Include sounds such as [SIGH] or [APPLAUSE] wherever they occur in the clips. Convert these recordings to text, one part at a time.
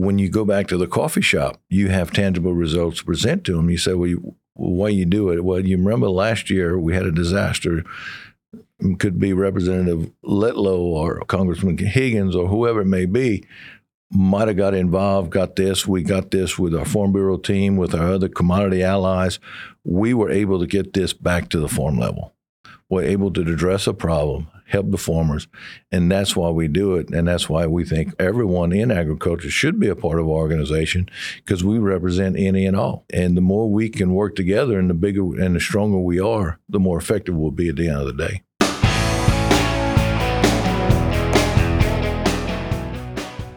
when you go back to the coffee shop, you have tangible results to present to them. You say, well, you, why you do it? Well, you remember last year we had a disaster. Could be Representative Letlow or Congressman Higgins or whoever it may be might have got involved, got this. We got this with our Farm Bureau team, with our other commodity allies. We were able to get this back to the farm level. We're able to address a problem, help the farmers, and that's why we do it. And that's why we think everyone in agriculture should be a part of our organization because we represent any and all. And the more we can work together, and the bigger and the stronger we are, the more effective we'll be at the end of the day.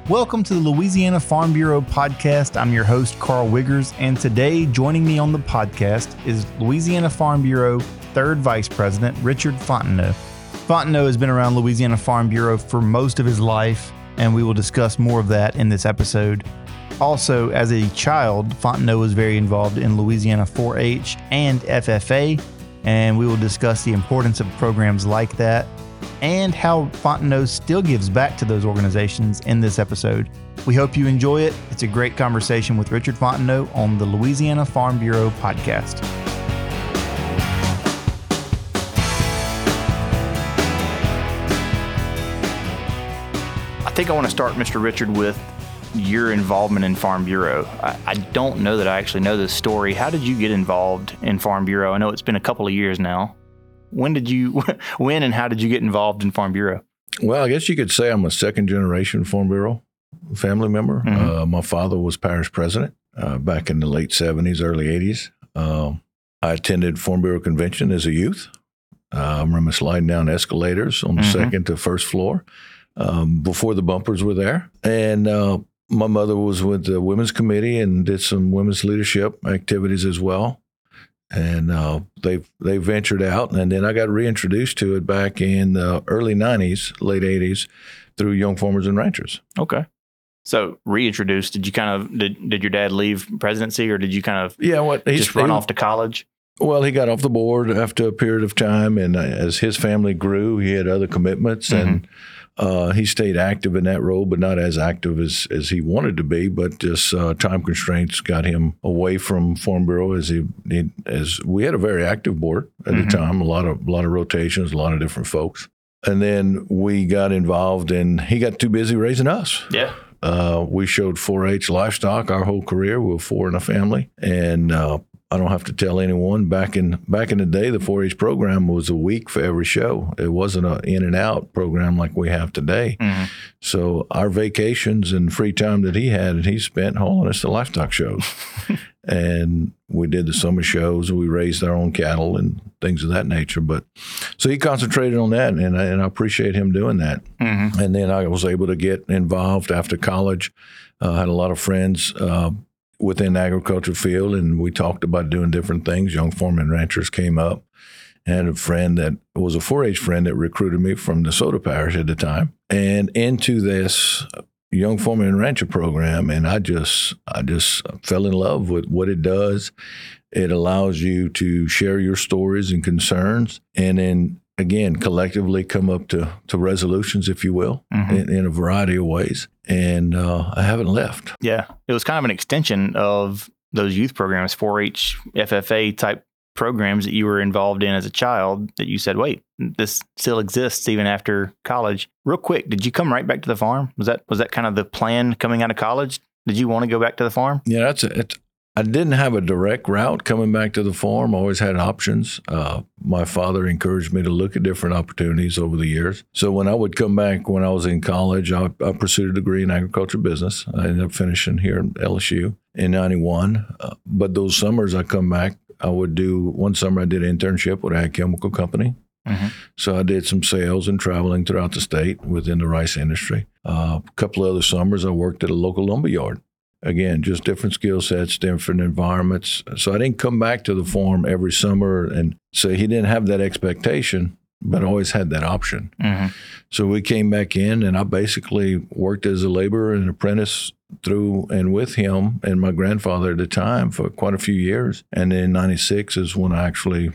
Welcome to the Louisiana Farm Bureau podcast. I'm your host, Karl Wiggers, and today joining me on the podcast is Louisiana Farm Bureau third vice president, Richard Fontenot. Fontenot has been around Louisiana Farm Bureau for most of his life, and we will discuss more of that in this episode. Also, as a child, Fontenot was very involved in Louisiana 4 H and FFA, and we will discuss the importance of programs like that and how Fontenot still gives back to those organizations in this episode. We hope you enjoy it. It's a great conversation with Richard Fontenot on the Louisiana Farm Bureau podcast. Think I want to start, Mr. Richard, with your involvement in Farm Bureau. I, I, don't know that I actually know this story. How did you get involved in Farm Bureau? I know it's been a couple of years now when did you, [LAUGHS] when and how did you get involved in Farm Bureau? Well, I guess you could say I'm a second generation Farm Bureau family member. Mm-hmm. Uh, my father was parish president uh, back in the late 70s, early 80s. Uh, I attended Farm Bureau convention as a youth. Uh, I remember sliding down escalators on the mm-hmm. second to first floor um, before the bumpers were there. And uh, my mother was with the women's committee and did some women's leadership activities as well and uh, they they ventured out, and then I got reintroduced to it back in the early '90s, late '80s, through Young Farmers and Ranchers. Okay. So reintroduced. Did you kind of did, did your dad leave presidency, or did you kind of yeah what just run he, off to college? Well, he got off the board after a period of time, and uh, as his family grew, he had other commitments, mm-hmm. and uh, he stayed active in that role, but not as active as, as he wanted to be. But just uh, time constraints got him away from Farm Bureau. As he, he as we had a very active board at mm-hmm. the time, a lot of a lot of rotations, a lot of different folks. And then we got involved, and he got too busy raising us. Yeah. Uh, we showed 4-H livestock our whole career. We were four in a family, and uh, I don't have to tell anyone. Back in back in the day, the 4-H program was a week for every show. It wasn't an in and out program like we have today. Mm-hmm. So our vacations and free time that he had, he spent hauling us to livestock shows, [LAUGHS] and we did the summer shows. We raised our own cattle and things of that nature. But so he concentrated on that, and I, and I appreciate him doing that. Mm-hmm. And then I was able to get involved after college. Uh, I had a lot of friends. Uh, within agriculture field, and we talked about doing different things. Young Farmers and Ranchers came up, and a friend that was a 4-H friend that recruited me from the DeSoto Parish at the time, and into this Young Farmer and Rancher program, and I just I just fell in love with what it does. It allows you to share your stories and concerns, and then again collectively come up to, to resolutions, if you will, mm-hmm. in, in, a variety of ways. And uh, I haven't left. Yeah, it was kind of an extension of those youth programs, 4-H, FFA type programs that you were involved in as a child. That you said, wait, this still exists even after college. Real quick, did you come right back to the farm? Was that was that kind of the plan coming out of college? Did you want to go back to the farm? Yeah, that's it. I didn't have a direct route coming back to the farm. I always had options. Uh, my father encouraged me to look at different opportunities over the years. So when I would come back when I was in college, I, I pursued a degree in agriculture business. I ended up finishing here at LSU in 91. Uh, but those summers I come back, I would do one summer I did an internship with a chemical company. Mm-hmm. So I did some sales and traveling throughout the state within the rice industry. Uh, a couple of other summers I worked at a local lumber yard again, just different skill sets, different environments. So I didn't come back to the farm every summer and so he didn't have that expectation, but always had that option. Mm-hmm. So we came back in, and I basically worked as a laborer and apprentice through and with him and my grandfather at the time for quite a few years. And then '96 is when I actually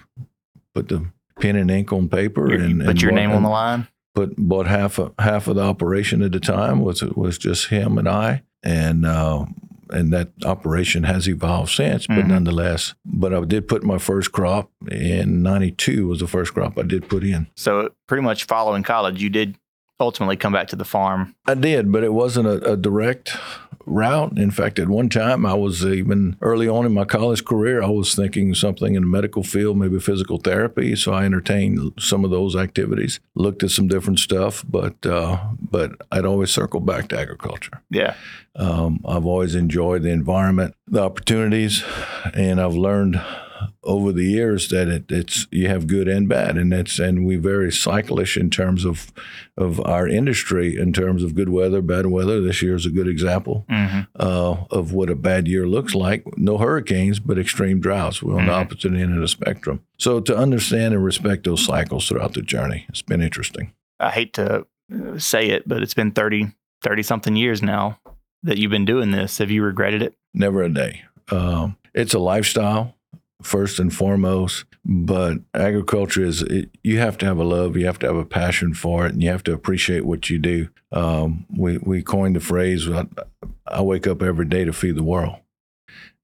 put the pen and ink on paper and, and put your name on the line but bought half of half of the operation at the time was was just him and I, and uh, and that operation has evolved since. But Mhm. nonetheless, but I did put my first crop in '92 was the first crop I did put in. So pretty much following college, you did ultimately come back to the farm. I did, but it wasn't a, a direct route. In fact, at one time, I was even early on in my college career, I was thinking something in the medical field, maybe physical therapy. So I entertained some of those activities, looked at some different stuff, but uh, but I'd always circle back to agriculture. Yeah. Um, I've always enjoyed the environment, the opportunities, and I've learned over the years that it, it's you have good and bad, and that's and we very cyclish in terms of of our industry in terms of good weather, bad weather. This year is a good example hmm uh, of what a bad year looks like. No hurricanes, but extreme droughts. We're on the Mhm. opposite end of the spectrum. So to understand and respect those cycles throughout the journey, it's been interesting. I hate to uh, say it, but it's been 30, 30 something years now that you've been doing this. Have you regretted it? never a day. Um, it's a lifestyle, first and foremost. But agriculture is, it, you have to have a love, you have to have a passion for it, and you have to appreciate what you do. Um, we, we coined the phrase, I, I wake up every day to feed the world.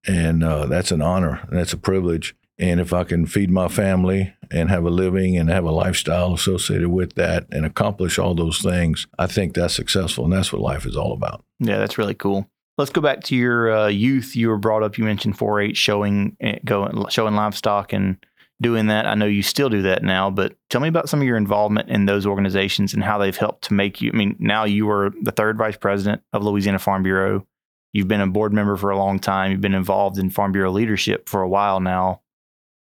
And uh, that's an honor, and that's a privilege. And if I can feed my family and have a living and have a lifestyle associated with that and accomplish all those things, I think that's successful. And that's what life is all about. Yeah, that's really cool. Let's go back to your uh, youth. You were brought up. You mentioned 4-H showing, eh, going, showing livestock and doing that. I know you still do that now, but tell me about some of your involvement in those organizations and how they've helped to make you. I mean, now you are the third vice president of Louisiana Farm Bureau. You've been a board member for a long time. You've been involved in Farm Bureau leadership for a while now.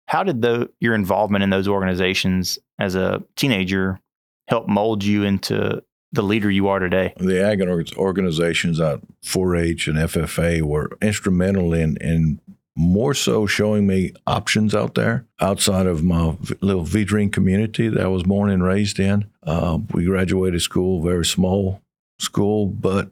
How did the, your involvement in those organizations as a teenager help mold you into the leader you are today? the ag organizations at 4-H and FFA were instrumental in in more so showing me options out there outside of my little Vidrine community that I was born and raised in. Uh, we graduated school, very small school, but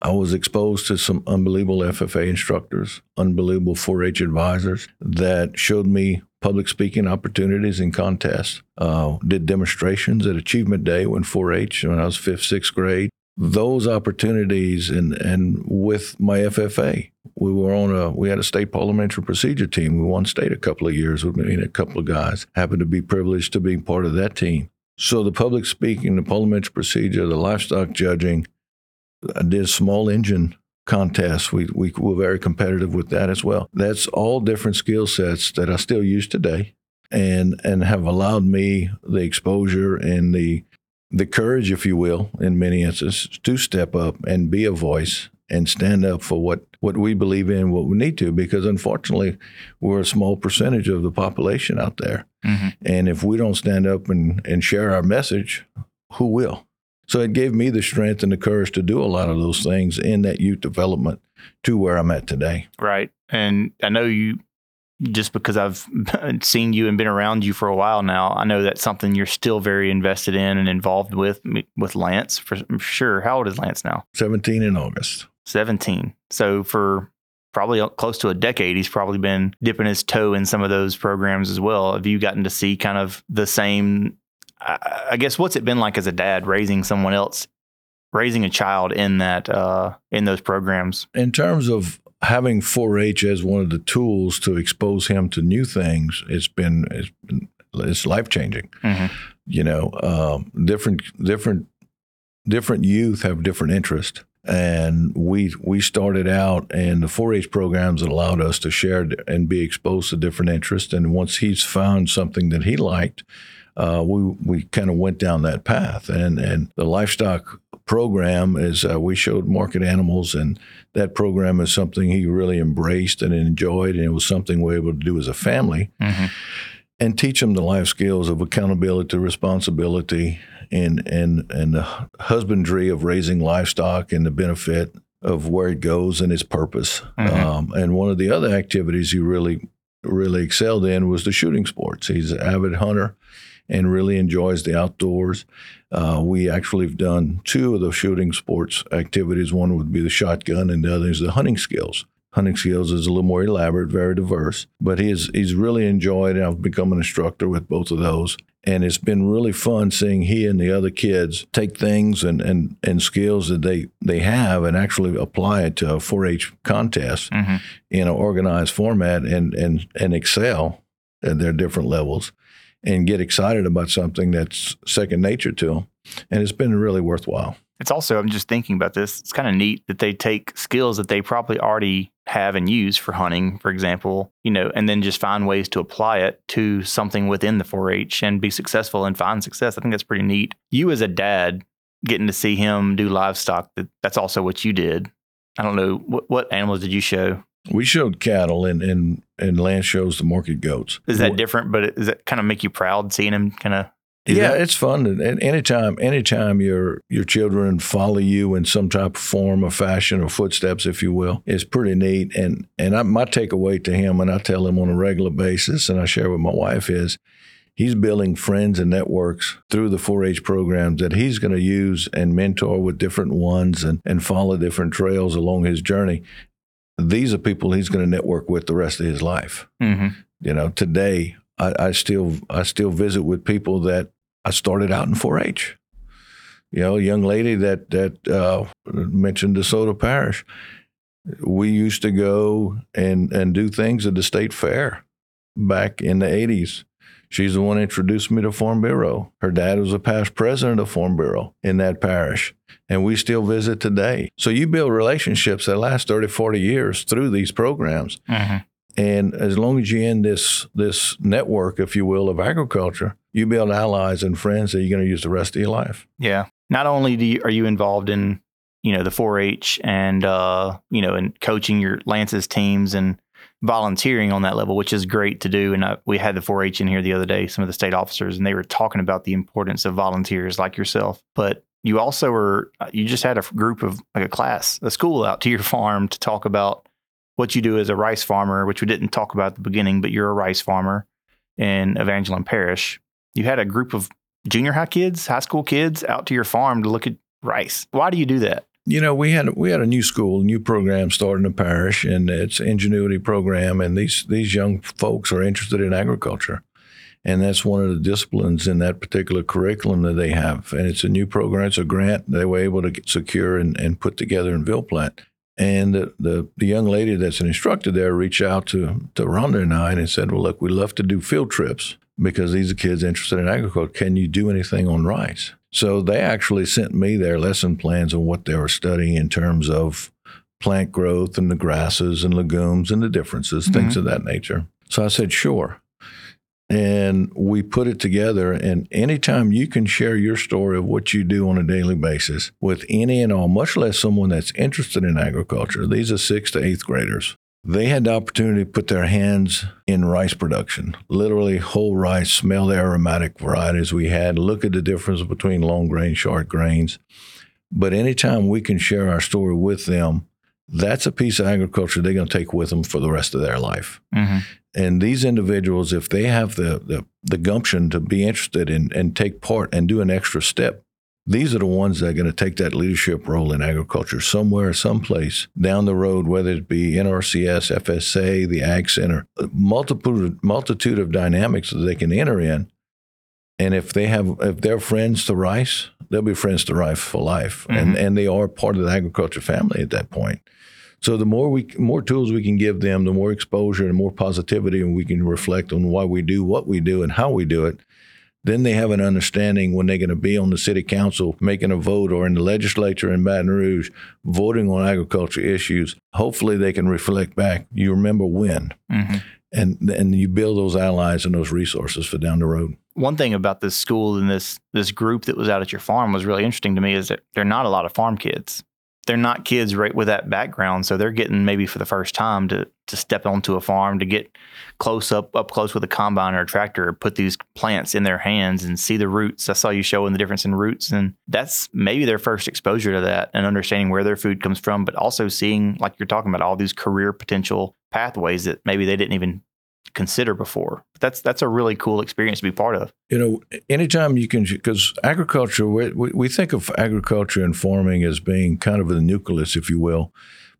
I was exposed to some unbelievable FFA instructors, unbelievable 4-H advisors that showed me public speaking opportunities and contests. Uh, did demonstrations at Achievement Day when 4-H when I was fifth, sixth grade. Those opportunities and and with my FFA, we were on a we had a state parliamentary procedure team. We won state a couple of years with me and a couple of guys. Happened to be privileged to be part of that team. So the public speaking, the parliamentary procedure, the livestock judging, I did small engine contests. We, we were very competitive with that as well. That's all different skill sets that I still use today and and have allowed me the exposure and the the courage, if you will, in many instances, to step up and be a voice and stand up for what, what we believe in, what we need to, because unfortunately, we're a small percentage of the population out there. Mm-hmm. And if we don't stand up and, and share our message, who will? So it gave me the strength and the courage to do a lot of those things in that youth development to where I'm at today. Right. And I know you, just because I've [LAUGHS] seen you and been around you for a while now, I know that's something you're still very invested in and involved with, with Lance for sure. How old is Lance now? 17 in August. 17. So for probably close to a decade, he's probably been dipping his toe in some of those programs as well. Have you gotten to see kind of the same? I, I guess what's it been like as a dad raising someone else, raising a child in that uh, in those programs? In terms of having 4-H as one of the tools to expose him to new things, it's been it's, been, it's life changing. Mm-hmm. You know, um, different different different youth have different interests. And we we started out, and the 4-H programs that allowed us to share and be exposed to different interests. And once he's found something that he liked, uh, we we kind of went down that path. And and the livestock program is uh, we showed market animals, and that program is something he really embraced and enjoyed, and it was something we were able to do as a family Mm-hmm. and teach them the life skills of accountability, responsibility, and and and the husbandry of raising livestock and the benefit of where it goes and its purpose. Mhm. Um, and one of the other activities he really really excelled in was the shooting sports. He's an avid hunter and really enjoys the outdoors. Uh, we actually have done two of the shooting sports activities. One would be the shotgun, and the other is the hunting skills. hunting skills is a little more elaborate, very diverse. But he's he's really enjoyed. it. I've become an instructor with both of those, and it's been really fun seeing he and the other kids take things and and, and skills that they they have and actually apply it to a 4-H contest Mm-hmm. in an organized format and and and excel at their different levels and get excited about something that's second nature to them. And it's been really worthwhile. It's also, I'm just thinking about this. It's kind of neat that they take skills that they probably already have and use for hunting, for example, you know, and then just find ways to apply it to something within the 4 H and be successful and find success. I think that's pretty neat. You, as a dad, getting to see him do livestock, that, that's also what you did. I don't know. What, what animals did you show? We showed cattle and and and Lance shows the market goats. Is that different? But does that kind of make you proud seeing him kind of? yeah, it's fun. And and anytime, anytime your your children follow you in some type of form or fashion or footsteps, if you will, is pretty neat. And and I, my takeaway to him, and I tell him on a regular basis, and I share with my wife is. He's building friends and networks through the 4-H programs that he's going to use and mentor with different ones and, and follow different trails along his journey. These are people he's going to network with the rest of his life. hmm You know, today I, I still I still visit with people that I started out in 4-H. You know, a young lady that that uh, mentioned DeSoto Parish. We used to go and and do things at the state fair back in the 80s. She's the one that introduced me to Farm Bureau. Her dad was a past president of Farm Bureau in that parish, and we still visit today. So you build relationships that last 30, 40 years through these programs. hmm And as long as you're in this this network, if you will, of agriculture, you build allies and friends that you're going to use the rest of your life. Yeah. Not only do you, are you involved in, you know, the 4-H and uh, you know, and coaching your Lance's teams and volunteering on that level, which is great to do. And uh, we had the 4-H in here the other day, some of the state officers, and they were talking about the importance of volunteers like yourself. But you also were, uh, you just had a group of like a class, a school out to your farm to talk about what you do as a rice farmer, which we didn't talk about at the beginning, but you're a rice farmer in Evangeline Parish. You had a group of junior high kids, high school kids out to your farm to look at rice. Why do you do that? You know, we had we had a new school, a new program starting in the parish, and it's ingenuity program. And these these young folks are interested in agriculture, and that's one of the disciplines in that particular curriculum that they have. And it's a new program; it's a grant they were able to secure and, and put together in Ville. And the, the the young lady that's an instructor there reached out to to Rhonda and I and said, "Well, look, we love to do field trips because these are kids interested in agriculture. Can you do anything on rice?" So they actually sent me their lesson plans on what they were studying in terms of plant growth and the grasses and legumes and the differences, things mm-hmm. of that nature. So I said, sure. And we put it together. And anytime you can share your story of what you do on a daily basis with any and all, much less someone that's interested in agriculture, these are sixth to eighth graders. They had the opportunity to put their hands in rice production, literally whole rice, smell the aromatic varieties we had, look at the difference between long grain, short grains. But anytime we can share our story with them, that's a piece of agriculture they're going to take with them for the rest of their life. Mm-hmm. And these individuals, if they have the, the, the gumption to be interested in and take part and do an extra step, these are the ones that are going to take that leadership role in agriculture somewhere, someplace down the road, whether it be NRCS, FSA, the Ag Center, multiple multitude of dynamics that they can enter in. And if they have, if they're friends to rice, they'll be friends to rice for life, and Mhm. and they are part of the agriculture family at that point. So the more we, more tools we can give them, the more exposure and more positivity, and we can reflect on why we do what we do and how we do it. Then they have an understanding when they're going to be on the city council making a vote or in the legislature in Baton Rouge voting on agriculture issues. Hopefully, they can reflect back. You remember when, Mm-hmm. and and you build those allies and those resources for down the road. One thing about this school and this this group that was out at your farm was really interesting to me is that they're not a lot of farm kids. They're not kids right with that background, so they're getting maybe for the first time to to step onto a farm to get close up up close with a combine or a tractor, put these plants in their hands and see the roots. I saw you showing the difference in roots, and that's maybe their first exposure to that and understanding where their food comes from, but also seeing like you're talking about all these career potential pathways that maybe they didn't even consider before. But that's that's a really cool experience to be part of. You know, anytime you can, because agriculture, we, we think of agriculture and farming as being kind of the nucleus, if you will,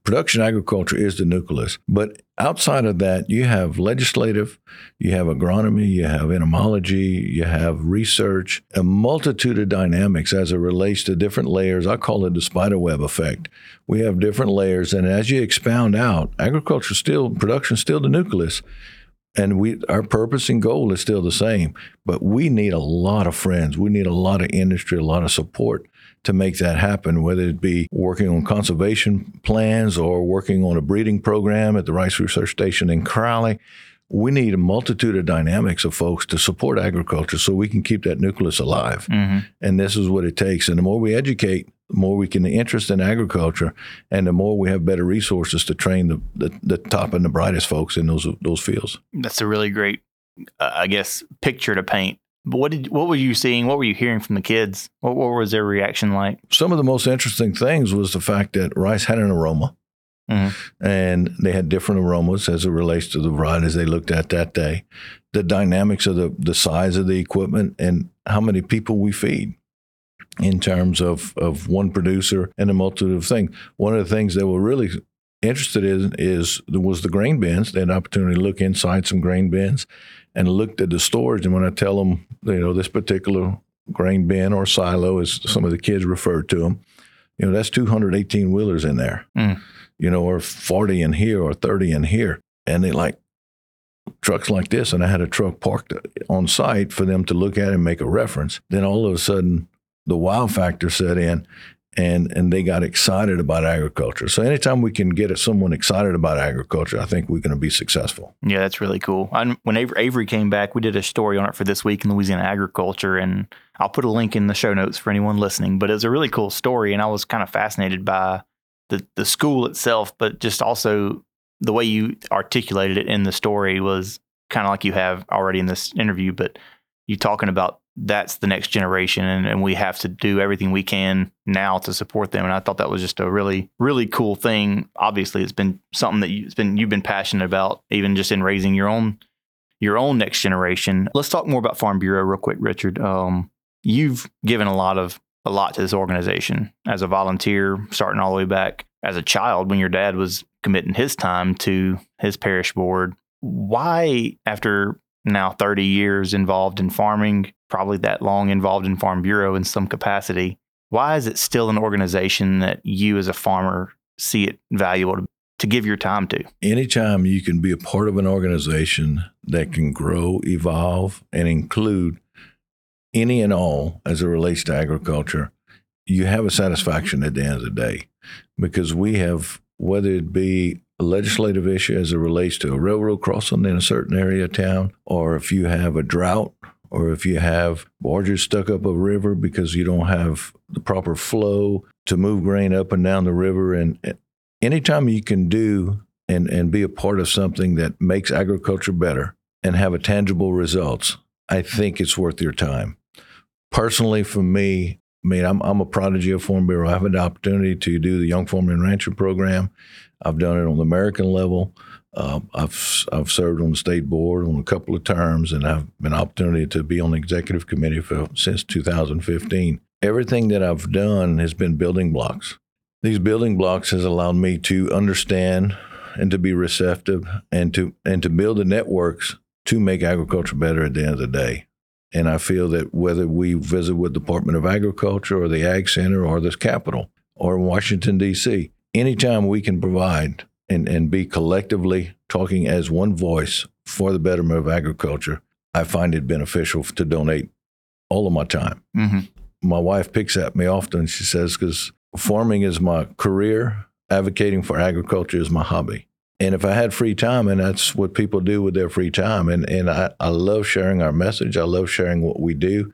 production agriculture is the nucleus. But outside of that, you have legislative, you have agronomy, you have entomology, you have research, a multitude of dynamics as it relates to different layers. I call it the spider web effect. We have different layers, and as you expound out, agriculture still production still the nucleus and we our purpose and goal is still the same but we need a lot of friends. We need a lot of industry a lot of support to make that happen whether it be working on conservation plans or working on a breeding program at the rice research station in crowley. We need a multitude of dynamics of folks to support agriculture so we can keep that nucleus alive. Mm-hmm. and this is what it takes. And the more we educate the more we can interest in agriculture and the more we have better resources to train the, the, the top and the brightest folks in those those fields That's a really great, uh, I guess, picture to paint. But what did what were you seeing? What were you hearing from the kids? What, what was their reaction like? some of the most interesting things was the fact that rice had an aroma Mhm. and they had different aromas as it relates to the varieties they looked at that day the dynamics of the, the size of the equipment and how many people we feed in terms of, of one producer and a multitude of things. One of the things they were really interested in is was the grain bins they had an opportunity to look inside some grain bins and looked at the storage. And when i tell them you know this particular grain bin or silo as some of the kids refer to them you know that's 218 wheelers in there. Mm. you know or 40 in here or 30 in here. And they like trucks like this and i had a truck parked on site for them to look at and make a reference. Then all of a sudden the wow factor set in and and they got excited about agriculture so anytime we can get someone excited about agriculture i think we're going to be successful Yeah, that's really cool. I, when Avery, came back, we did a story on it for this week in Louisiana agriculture, and I'll put a link in the show notes for anyone listening. But it was a really cool story, and I was kind of fascinated by the the school itself, but just also the way you articulated it in the story was kind of like you have already in this interview. But you talking about that's the next generation, and, and we have to do everything we can now to support them. And I thought that was just a really, really cool thing. Obviously, it's been something that you, it's been you've been passionate about, even just in raising your own your own next generation. Let's talk more about Farm Bureau real quick, Richard. Um, you've given a lot of a lot to this organization as a volunteer, starting all the way back as a child when your dad was committing his time to his parish board. Why, after now 30 years involved in farming, probably that long involved in Farm Bureau in some capacity, why is it still an organization that you as a farmer see it valuable to, to give your time to? anytime you can be a part of an organization that can grow, evolve, and include any and all as it relates to agriculture, you have a satisfaction at the end of the day because we have, whether it be a legislative issue as it relates to a railroad crossing in a certain area of town, or if you have a drought, or if you have barges stuck up a river because you don't have the proper flow to move grain up and down the river. And anytime you can do and, and be a part of something that makes agriculture better and have a tangible results, I think it's worth your time. Personally, for me, I mean, I'm, I'm a prodigy of Farm Bureau. I've had the opportunity to do the Young Farmer and Rancher program. I've done it on the American level. Uh, I've I've served on the state board on a couple of terms, and I've been opportunity to be on the executive committee for since 2015. Everything that I've done has been building blocks. These building blocks has allowed me to understand and to be receptive and to and to build the networks to make agriculture better at the end of the day. And I feel that whether we visit with the Department of Agriculture or the Ag Center or this Capitol or Washington D.C., anytime we can provide and, and be collectively talking as one voice for the betterment of agriculture, I find it beneficial to donate all of my time. Mm-hmm. My wife picks at me often. She says, because farming is my career, advocating for agriculture is my hobby. And if I had free time, and that's what people do with their free time, and, and I, I love sharing our message. I love sharing what we do.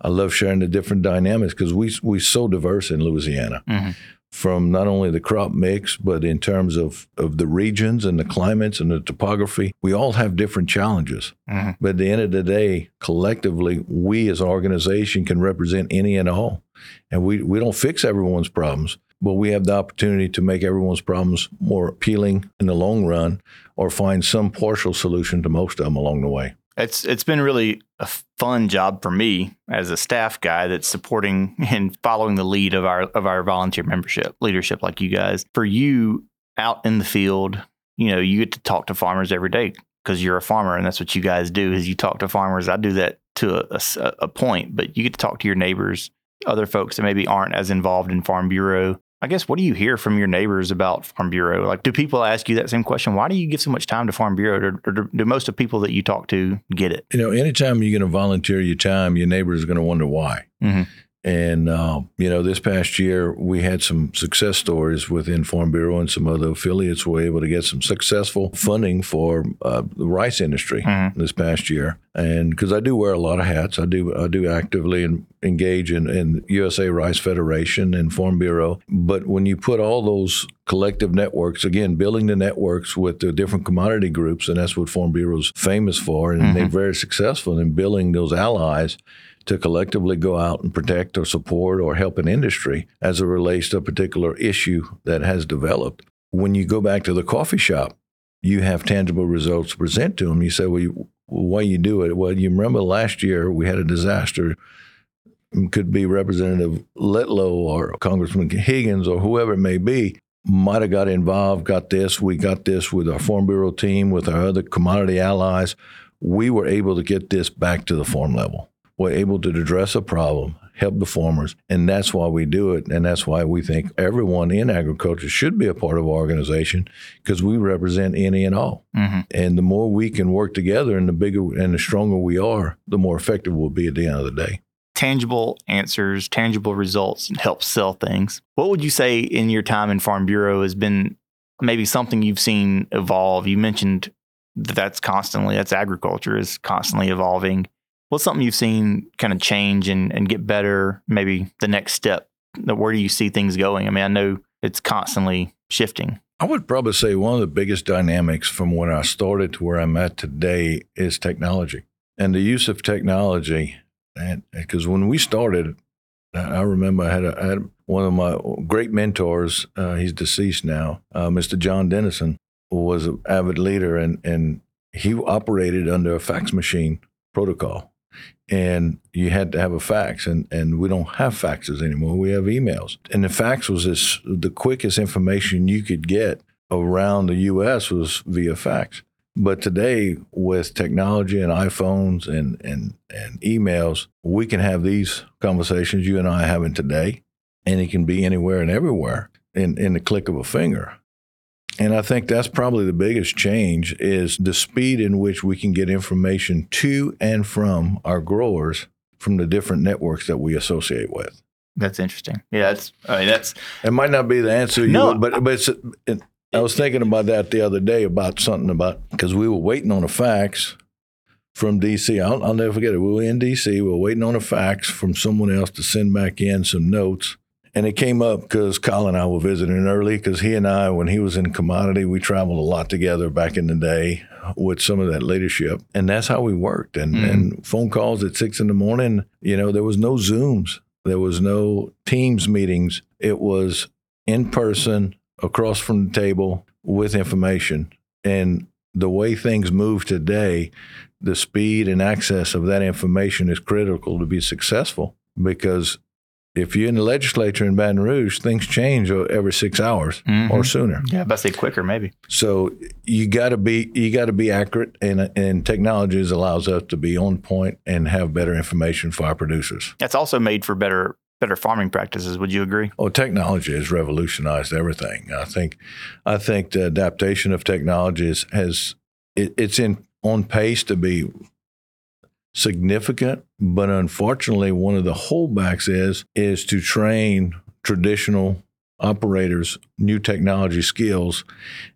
I love sharing the different dynamics because we we so diverse in Louisiana Mm-hmm. From not only the crop mix, but in terms of, of the regions and the climates and the topography. We all have different challenges. Mm-hmm. But at the end of the day, collectively, we as an organization can represent any and all. And we, we don't fix everyone's problems, but we have the opportunity to make everyone's problems more appealing in the long run or find some partial solution to most of them along the way. It's it's been really a fun job for me as a staff guy that's supporting [LAUGHS] and following the lead of our of our volunteer membership leadership like you guys. For you, out in the field, you know, you get to talk to farmers every day because you're a farmer and that's what you guys do is you talk to farmers. I do that to a, a, a point, but you get to talk to your neighbors, other folks that maybe aren't as involved in Farm Bureau. I guess what do you hear from your neighbors about Farm Bureau? Like, do people ask you that same question? Why do you give so much time to Farm Bureau? Or, do, do most of the people that you talk to get it? You know, anytime you're going to volunteer your time, your neighbors are going to wonder why. Mhm. And, uh, you know, this past year, we had some success stories within Farm Bureau and some other affiliates were able to get some successful funding for uh, the rice industry Mhm. this past year. And because I do wear a lot of hats, I do I do actively en- engage in, in USA Rice Federation and Farm Bureau. But when you put all those collective networks, again, building the networks with the different commodity groups, and that's what Farm is famous for, and they're very successful in building those allies to collectively go out and protect or support or help an industry as it relates to a particular issue that has developed. When you go back to the coffee shop, you have tangible results to present to them. You say, well, you, why you do it? Well, you remember last year we had a disaster. It Could be Representative Letlow or Congressman Higgins or whoever it may be might have got involved, got this. We got this with our Farm Bureau team, with our other commodity allies. We were able to get this back to the farm level. We're able to address a problem, help the farmers, and that's why we do it. And that's why we think everyone in agriculture should be a part of our organization because we represent any and all. hmm And the more we can work together and the bigger and the stronger we are, the more effective we'll be at the end of the day. Tangible answers, tangible results, and help sell things. What would you say in your time in Farm Bureau has been maybe something you've seen evolve? You mentioned that that's constantly, that's agriculture is constantly evolving. What's something you've seen kind of change and, and get better? Maybe the next step. Where do you see things going? I mean, I know it's constantly shifting. I would probably say one of the biggest dynamics from when I started to where I'm at today is technology and the use of technology. Because when we started, I remember I had, a, I had one of my great mentors. Uh, he's deceased now, uh, Mr. John Dennison, who was an avid leader, and and he operated under a fax machine protocol. And you had to have a fax, and, and we don't have faxes anymore. We have emails. And the fax was this, the quickest information you could get around the U.S. was via fax. But today, with technology and iPhones and, and, and emails, we can have these conversations you and I are having today, and it can be anywhere and everywhere in, in the click of a finger. And I think that's probably the biggest change is the speed in which we can get information to and from our growers from the different networks that we associate with. That's interesting. Yeah, that's, I mean, that's, It might not be the answer, you No, but but it's, it, I was thinking about that the other day about something about because we were waiting on a fax from DC. I'll, I'll never forget it. We were in DC. We were waiting on a fax from someone else to send back in some notes. And it came up because Kyle and I were visiting early because he and I, when he was in commodity, we traveled a lot together back in the day with some of that leadership. And that's how we worked. And, Mm. and phone calls at six in the morning, you know, there was no Zooms, there was no Teams meetings. It was in person, across from the table with information. And the way things move today, the speed and access of that information is critical to be successful because if you're in the legislature in Baton Rouge, things change every six hours Mhm. or sooner. yeah, but say quicker maybe. So you got to be you got to be accurate, and and technologies allows us to be on point and have better information for our producers. That's also made for better, better farming practices. Would you agree? Oh, technology has revolutionized everything. I think, I think the adaptation of technologies has it, it's in on pace to be significant, but unfortunately, one of the holdbacks is is to train traditional operators new technology skills,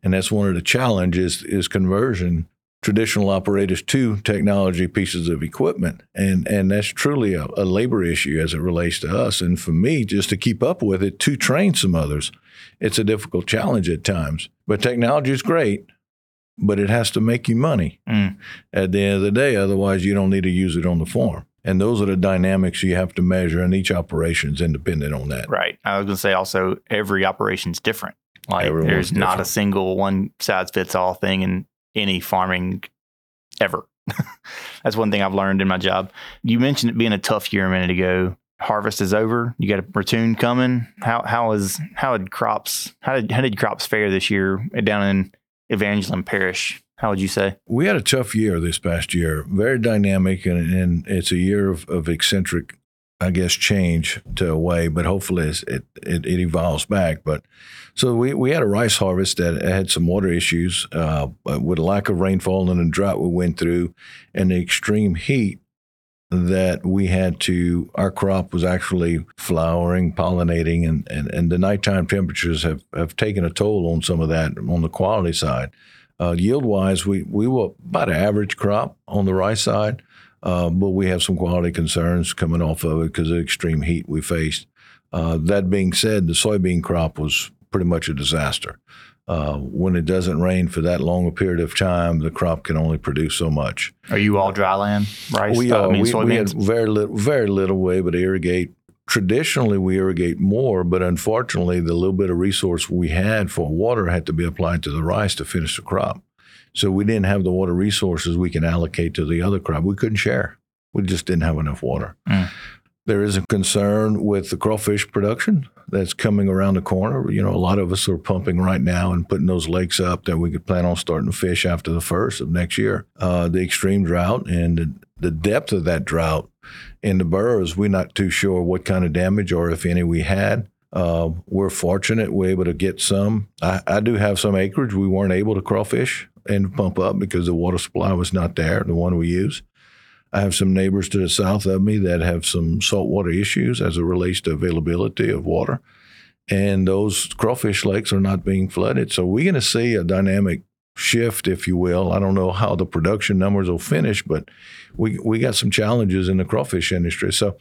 and that's one of the challenges is conversion traditional operators to technology pieces of equipment. And and that's truly a, a labor issue as it relates to us. And for me just to keep up with it to train some others it's a difficult challenge at times. But technology is great but it has to make you money Mm. at the end of the day otherwise you don't need to use it on the farm and those are the dynamics you have to measure and each operation is independent on that Right. I was going to say also every operation is different. Like Everyone's there's not a single one size fits all thing in any farming ever. [LAUGHS] That's one thing I've learned in my job. You mentioned it being a tough year a minute ago. harvest is over. You got a platoon coming. How how is how did crops how did how did crops fare this year down in Evangeline Parish? How would you say? We had a tough year this past year, very dynamic, and, and it's a year of, of eccentric, I guess, change to a way, but hopefully it, it, it evolves back. But so we, we had a rice harvest that had some water issues uh, with a lack of rainfall and the drought we went through and the extreme heat that we had to our crop was actually flowering pollinating and, and, and the nighttime temperatures have, have taken a toll on some of that on the quality side uh, yield wise, we, we were about an average crop on the rice side, uh, but we have some quality concerns coming off of it because of the extreme heat we faced. Uh, that being said, the soybean crop was pretty much a disaster. Uh, when it doesn't rain for that long a period of time, the crop can only produce so much. Are you all dry land rice? We Uh, are. I mean, we, we had very little, very little way but irrigate. Traditionally, we irrigate more, but unfortunately, the little bit of resource we had for water had to be applied to the rice to finish the crop. So we didn't have the water resources we can allocate to the other crop. We couldn't share. We just didn't have enough water. Mm. There is a concern with the crawfish production that's coming around the corner. You know, a lot of us are pumping right now and putting those lakes up that we could plan on starting to fish after the first of next year. Uh, the extreme drought and the, the depth of that drought in the burrows, we're not too sure what kind of damage or if any we had. Uh, we're fortunate we're able to get some. I, I do have some acreage we weren't able to crawfish and pump up because the water supply was not there, the one we use. I have some neighbors to the south of me that have some saltwater issues as it relates to availability of water. And those crawfish lakes are not being flooded. So we're going to see a dynamic shift, if you will. I don't know how the production numbers will finish, but we we got some challenges in the crawfish industry. So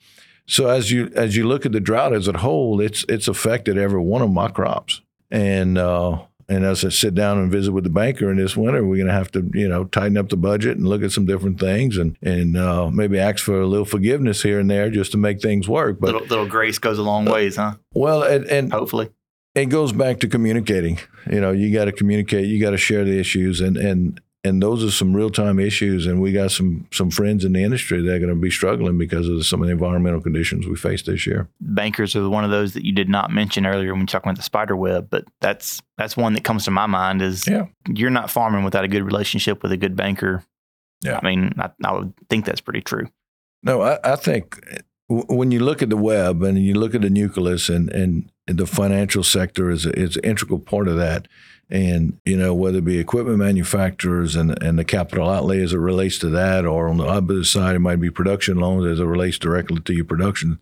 so as you as you look at the drought as a whole, it's it's affected every one of my crops. And uh, and as I sit down and visit with the banker in this winter, we're going to have to you know tighten up the budget and look at some different things and and uh, maybe ask for a little forgiveness here and there just to make things work. But little, little grace goes a long ways, huh? well, and, and Hopefully. it goes back to communicating. You know, you got to communicate. You got to share the issues, and and and those are some real time issues. And we got some some friends in the industry that are going to be struggling because of some of the environmental conditions we faced this year. Bankers are one of those that you did not mention earlier when you talking about the spider web, but that's that's one that comes to my mind is Yeah. you're not farming without a good relationship with a good banker. Yeah. I mean, I, I would think that's pretty true. No, I, I think w- when you look at the web and you look at the nucleus and, and the financial sector is, is an integral part of that. And, you know, whether it be equipment manufacturers and, and the capital outlay as it relates to that, or on the other side, it might be production loans as it relates directly to your production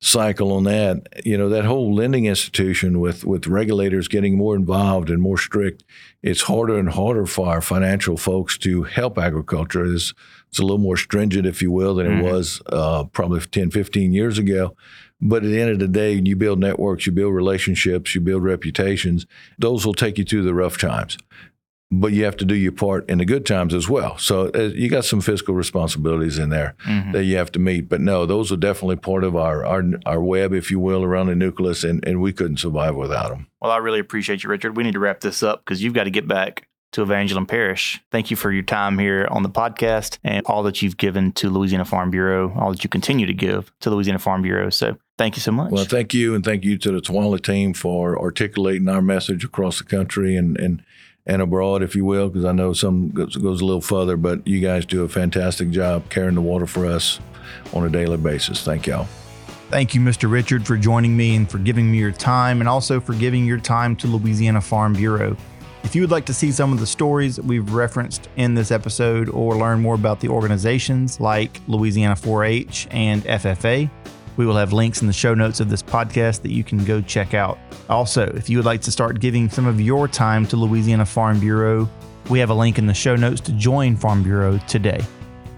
cycle on that. You know, that whole lending institution with, with regulators getting more involved and more strict, it's harder and harder for our financial folks to help agriculture. It's, it's a little more stringent, if you will, than it Mhm. was uh, probably 10, 15 years ago. But at the end of the day, you build networks, you build relationships, you build reputations. Those will take you through the rough times. But you have to do your part in the good times as well. So uh, you got some fiscal responsibilities in there Mhm. that you have to meet. But no, those are definitely part of our our, our web, if you will, around the nucleus, and, and we couldn't survive without them. Well, I really appreciate you, Richard. We need to wrap this up because you've got to get back to Evangeline Parish. Thank you for your time here on the podcast and all that you've given to Louisiana Farm Bureau, all that you continue to give to Louisiana Farm Bureau. So thank you so much. Well, thank you, and thank you to the Twala team for articulating our message across the country and and and abroad, if you will, because I know some goes, goes a little further. But you guys do a fantastic job carrying the water for us on a daily basis. Thank y'all. Thank you, Mr. Richard, for joining me and for giving me your time, and also for giving your time to Louisiana Farm Bureau. If you would like to see some of the stories that we've referenced in this episode or learn more about the organizations like Louisiana 4 H and FFA, we will have links in the show notes of this podcast that you can go check out. Also, if you would like to start giving some of your time to Louisiana Farm Bureau, we have a link in the show notes to join Farm Bureau today.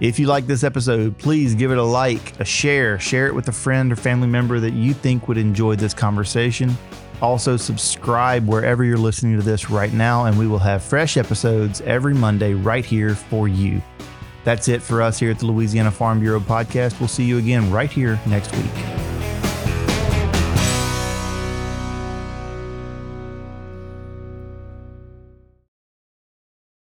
If you like this episode, please give it a like, a share, share it with a friend or family member that you think would enjoy this conversation. Also, subscribe wherever you're listening to this right now, and we will have fresh episodes every Monday right here for you. That's it for us here at the Louisiana Farm Bureau podcast. We'll see you again right here next week.